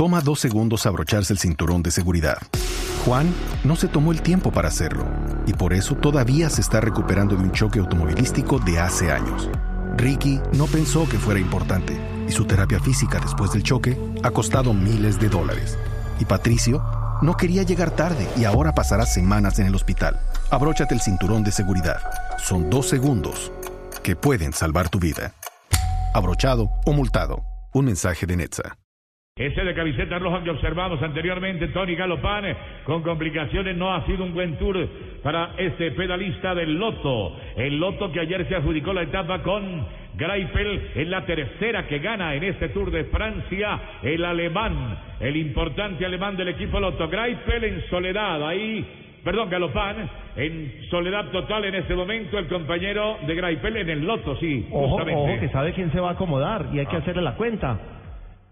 Toma dos segundos abrocharse el cinturón de seguridad. Juan no se tomó el tiempo para hacerlo y por eso todavía se está recuperando de un choque automovilístico de hace años. Ricky no pensó que fuera importante y su terapia física después del choque ha costado miles de dólares. Y Patricio no quería llegar tarde y ahora pasará semanas en el hospital. Abróchate el cinturón de seguridad. Son dos segundos que pueden salvar tu vida. Abrochado o multado. Un mensaje de Netza. Ese de camiseta roja que observamos anteriormente, Tony Galopán, con complicaciones, no ha sido un buen tour para este pedalista del Loto. El Loto que ayer se adjudicó la etapa con Greipel en la tercera que gana en este Tour de Francia, el alemán, el importante alemán del equipo Loto. Greipel en soledad, ahí, perdón, Galopán, en soledad total en este momento, el compañero de Greipel en el Loto, sí, Ojo, justamente. ojo, que sabe quién se va a acomodar y hay que Ah. hacerle la cuenta.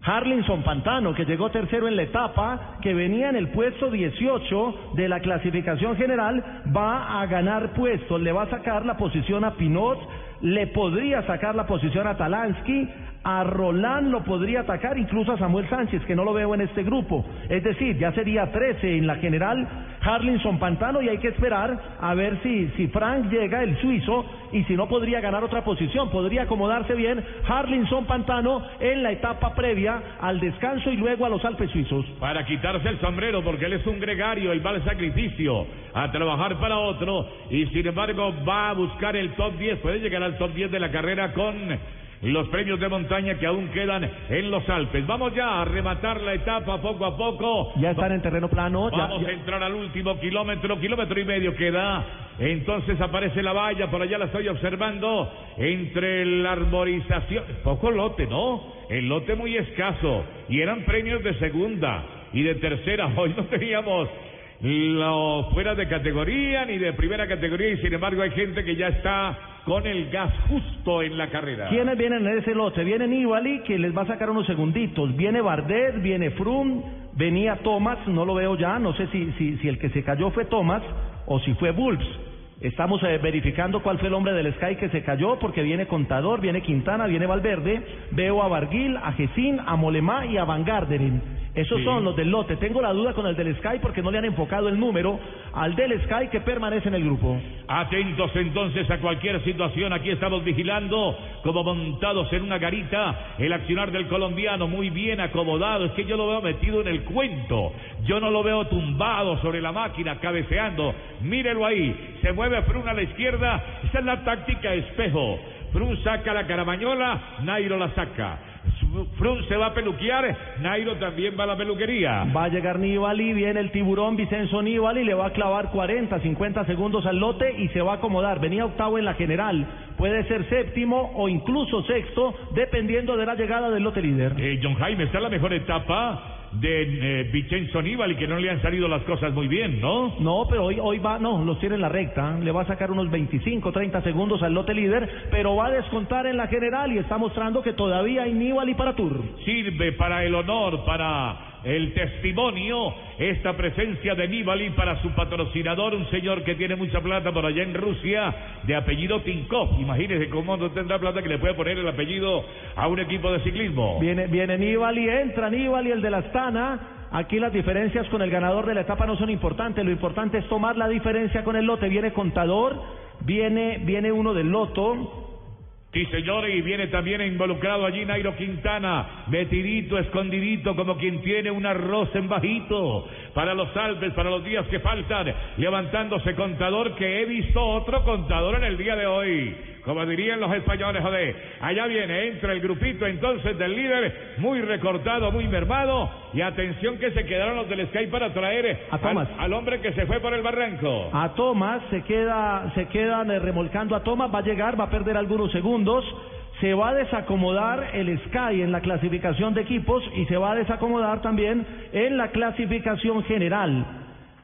Harlinson Pantano, que llegó tercero en la etapa, que venía en el puesto 18 de la clasificación general, va a ganar puestos, le va a sacar la posición a Pinot, le podría sacar la posición a Talansky, a Roland lo podría atacar, incluso a Samuel Sánchez, que no lo veo en este grupo. Es decir, ya sería 13 en la general Harlinson Pantano y hay que esperar a ver si, si Frank llega, el suizo, y si no podría ganar otra posición, podría acomodarse bien Harlinson Pantano en la etapa previa al descanso y luego a los Alpes suizos. para quitarse el sombrero porque él es un gregario, él va al sacrificio a trabajar para otro y sin embargo va a buscar el top 10, puede llegar al top 10 de la carrera con los premios de montaña que aún quedan en los Alpes. Vamos ya a rematar la etapa poco a poco. Ya están en terreno plano, ya- Vamos ya- a entrar al último kilómetro, kilómetro y medio queda. Entonces aparece la valla, por allá la estoy observando, entre la arborización. Poco lote, ¿no? El lote muy escaso. Y eran premios de segunda y de tercera. Hoy no teníamos lo fuera de categoría ni de primera categoría y sin embargo hay gente que ya está con el gas justo en la carrera. ¿Quiénes vienen en ese lote? Viene Nibali, que les va a sacar unos segunditos. Viene Bardet, viene Froome, venía Thomas, no lo veo ya, no sé si, si, si el que se cayó fue Thomas o si fue Bulls. Estamos eh, verificando cuál fue el hombre del Sky que se cayó, porque viene Contador, viene Quintana, viene Valverde, veo a Barguil, a Gesín, a Molemá y a Van Garderen. Esos Sí. son los del lote. Tengo la duda con el del Sky porque no le han enfocado el número al del Sky que permanece en el grupo. Atentos entonces a cualquier situación, aquí estamos vigilando como montados en una garita el accionar del colombiano muy bien acomodado, es que yo lo veo metido en el cuento, yo no lo veo tumbado sobre la máquina cabeceando, mírelo ahí, se mueve Frun a la izquierda, esa es la táctica espejo, Frun saca la caramañola, Nairo la saca. Frun se va a peluquear, Nairo también va a la peluquería. Va a llegar Nibali, viene el tiburón Vicenzo Nibali, le va a clavar 40, 50 segundos al lote y se va a acomodar. Venía octavo en la general, puede ser séptimo o incluso sexto, dependiendo de la llegada del lote líder. Eh, John Jaime, está en la mejor etapa de eh, Vincenzo Nibali, que no le han salido las cosas muy bien, ¿no? No, pero hoy, hoy va, no, los tiene en la recta, le va a sacar unos 25, 30 segundos al lote líder, pero va a descontar en la general y está mostrando que todavía hay Nibali para Tour. Sirve para el honor, para el testimonio, esta presencia de Nibali para su patrocinador, un señor que tiene mucha plata por allá en Rusia, de apellido Tinkov. Imagínese cómo no tendrá plata que le puede poner el apellido a un equipo de ciclismo. Viene, viene Nibali, entra Nibali, el de la Astana. Aquí las diferencias con el ganador de la etapa no son importantes. Lo importante es tomar la diferencia con el lote. Viene Contador, viene, viene uno del Loto. Sí, señor, y viene también involucrado allí Nairo Quintana, metidito, escondidito, como quien tiene un arroz en bajito, para los Alpes, para los días que faltan, levantándose contador, que he visto otro contador en el día de hoy, como dirían los españoles, joder, allá viene, entra el grupito entonces del líder, muy recortado, muy mermado, y atención que se quedaron los del Sky para traer A Thomas. al, al hombre que se fue por el barranco. A Thomas se queda, se quedan eh, remolcando a Thomas, va a llegar, va a perder algunos segundos. Se va a desacomodar el Sky en la clasificación de equipos y se va a desacomodar también en la clasificación general.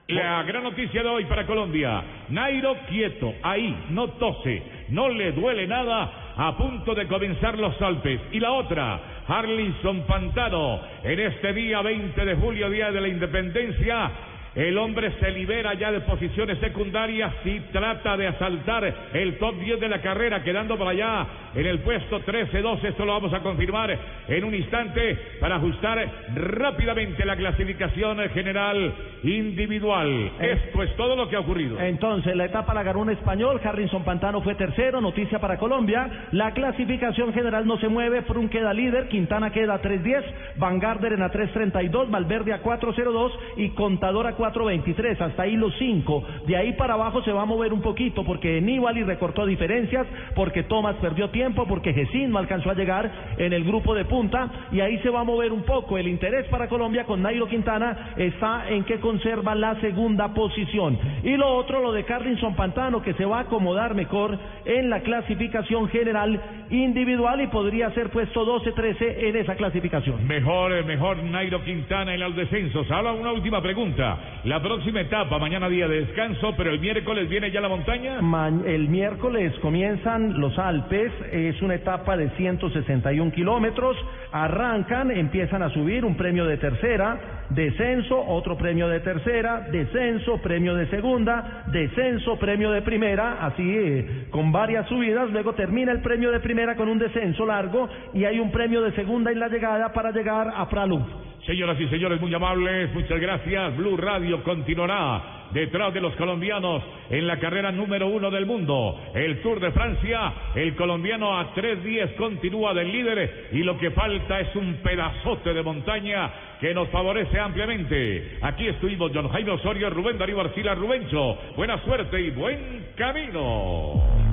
La gran noticia de hoy para Colombia. Nairo quieto, ahí, no tose, no le duele nada, a punto de comenzar los Alpes. Y la otra, Harlinson Pantano, en este día 20 de julio, día de la independencia, El hombre se libera ya de posiciones secundarias y trata de asaltar el top 10 de la carrera, quedando por allá en el puesto 13-12. Esto lo vamos a confirmar en un instante para ajustar rápidamente la clasificación general individual. Esto es todo lo que ha ocurrido. Entonces, la etapa la ganó un español, Harrison Pantano fue tercero, noticia para Colombia. La clasificación general no se mueve, Frun queda líder, Quintana queda a 3.10, Van Garderen a 3.32, Valverde a 4.02 y Contador a 4.23. Hasta ahí los cinco. De ahí para abajo se va a mover un poquito porque Nibali recortó diferencias, porque Thomas perdió tiempo, porque Gesín no alcanzó a llegar en el grupo de punta y ahí se va a mover un poco. El interés para Colombia con Nairo Quintana está en que conserva la segunda posición. Y lo otro, lo de Carlinson Pantano, que se va a acomodar mejor en la clasificación general individual y podría ser puesto 12-13 en esa clasificación. Mejor, eh, mejor Nairo Quintana en los descensos. Ahora una última pregunta. La próxima etapa, mañana día de descanso, pero el miércoles viene ya la montaña. el miércoles comienzan los Alpes, es una etapa de 161 kilómetros, arrancan, empiezan a subir un premio de tercera, descenso, otro premio de tercera, descenso, premio de segunda, descenso, premio de primera, así eh, con varias subidas, luego termina el premio de primera con un descenso largo y hay un premio de segunda en la llegada para llegar a Pralú. Señoras y señores, muy amables, muchas gracias. Blue Radio continuará detrás de los colombianos en la carrera número uno del mundo. El Tour de Francia, el colombiano a 3.10 continúa del líder y lo que falta es un pedazote de montaña que nos favorece ampliamente. Aquí estuvimos John Jaime Osorio, Rubén Darío Arcila, Rubencho. Buena suerte y buen camino.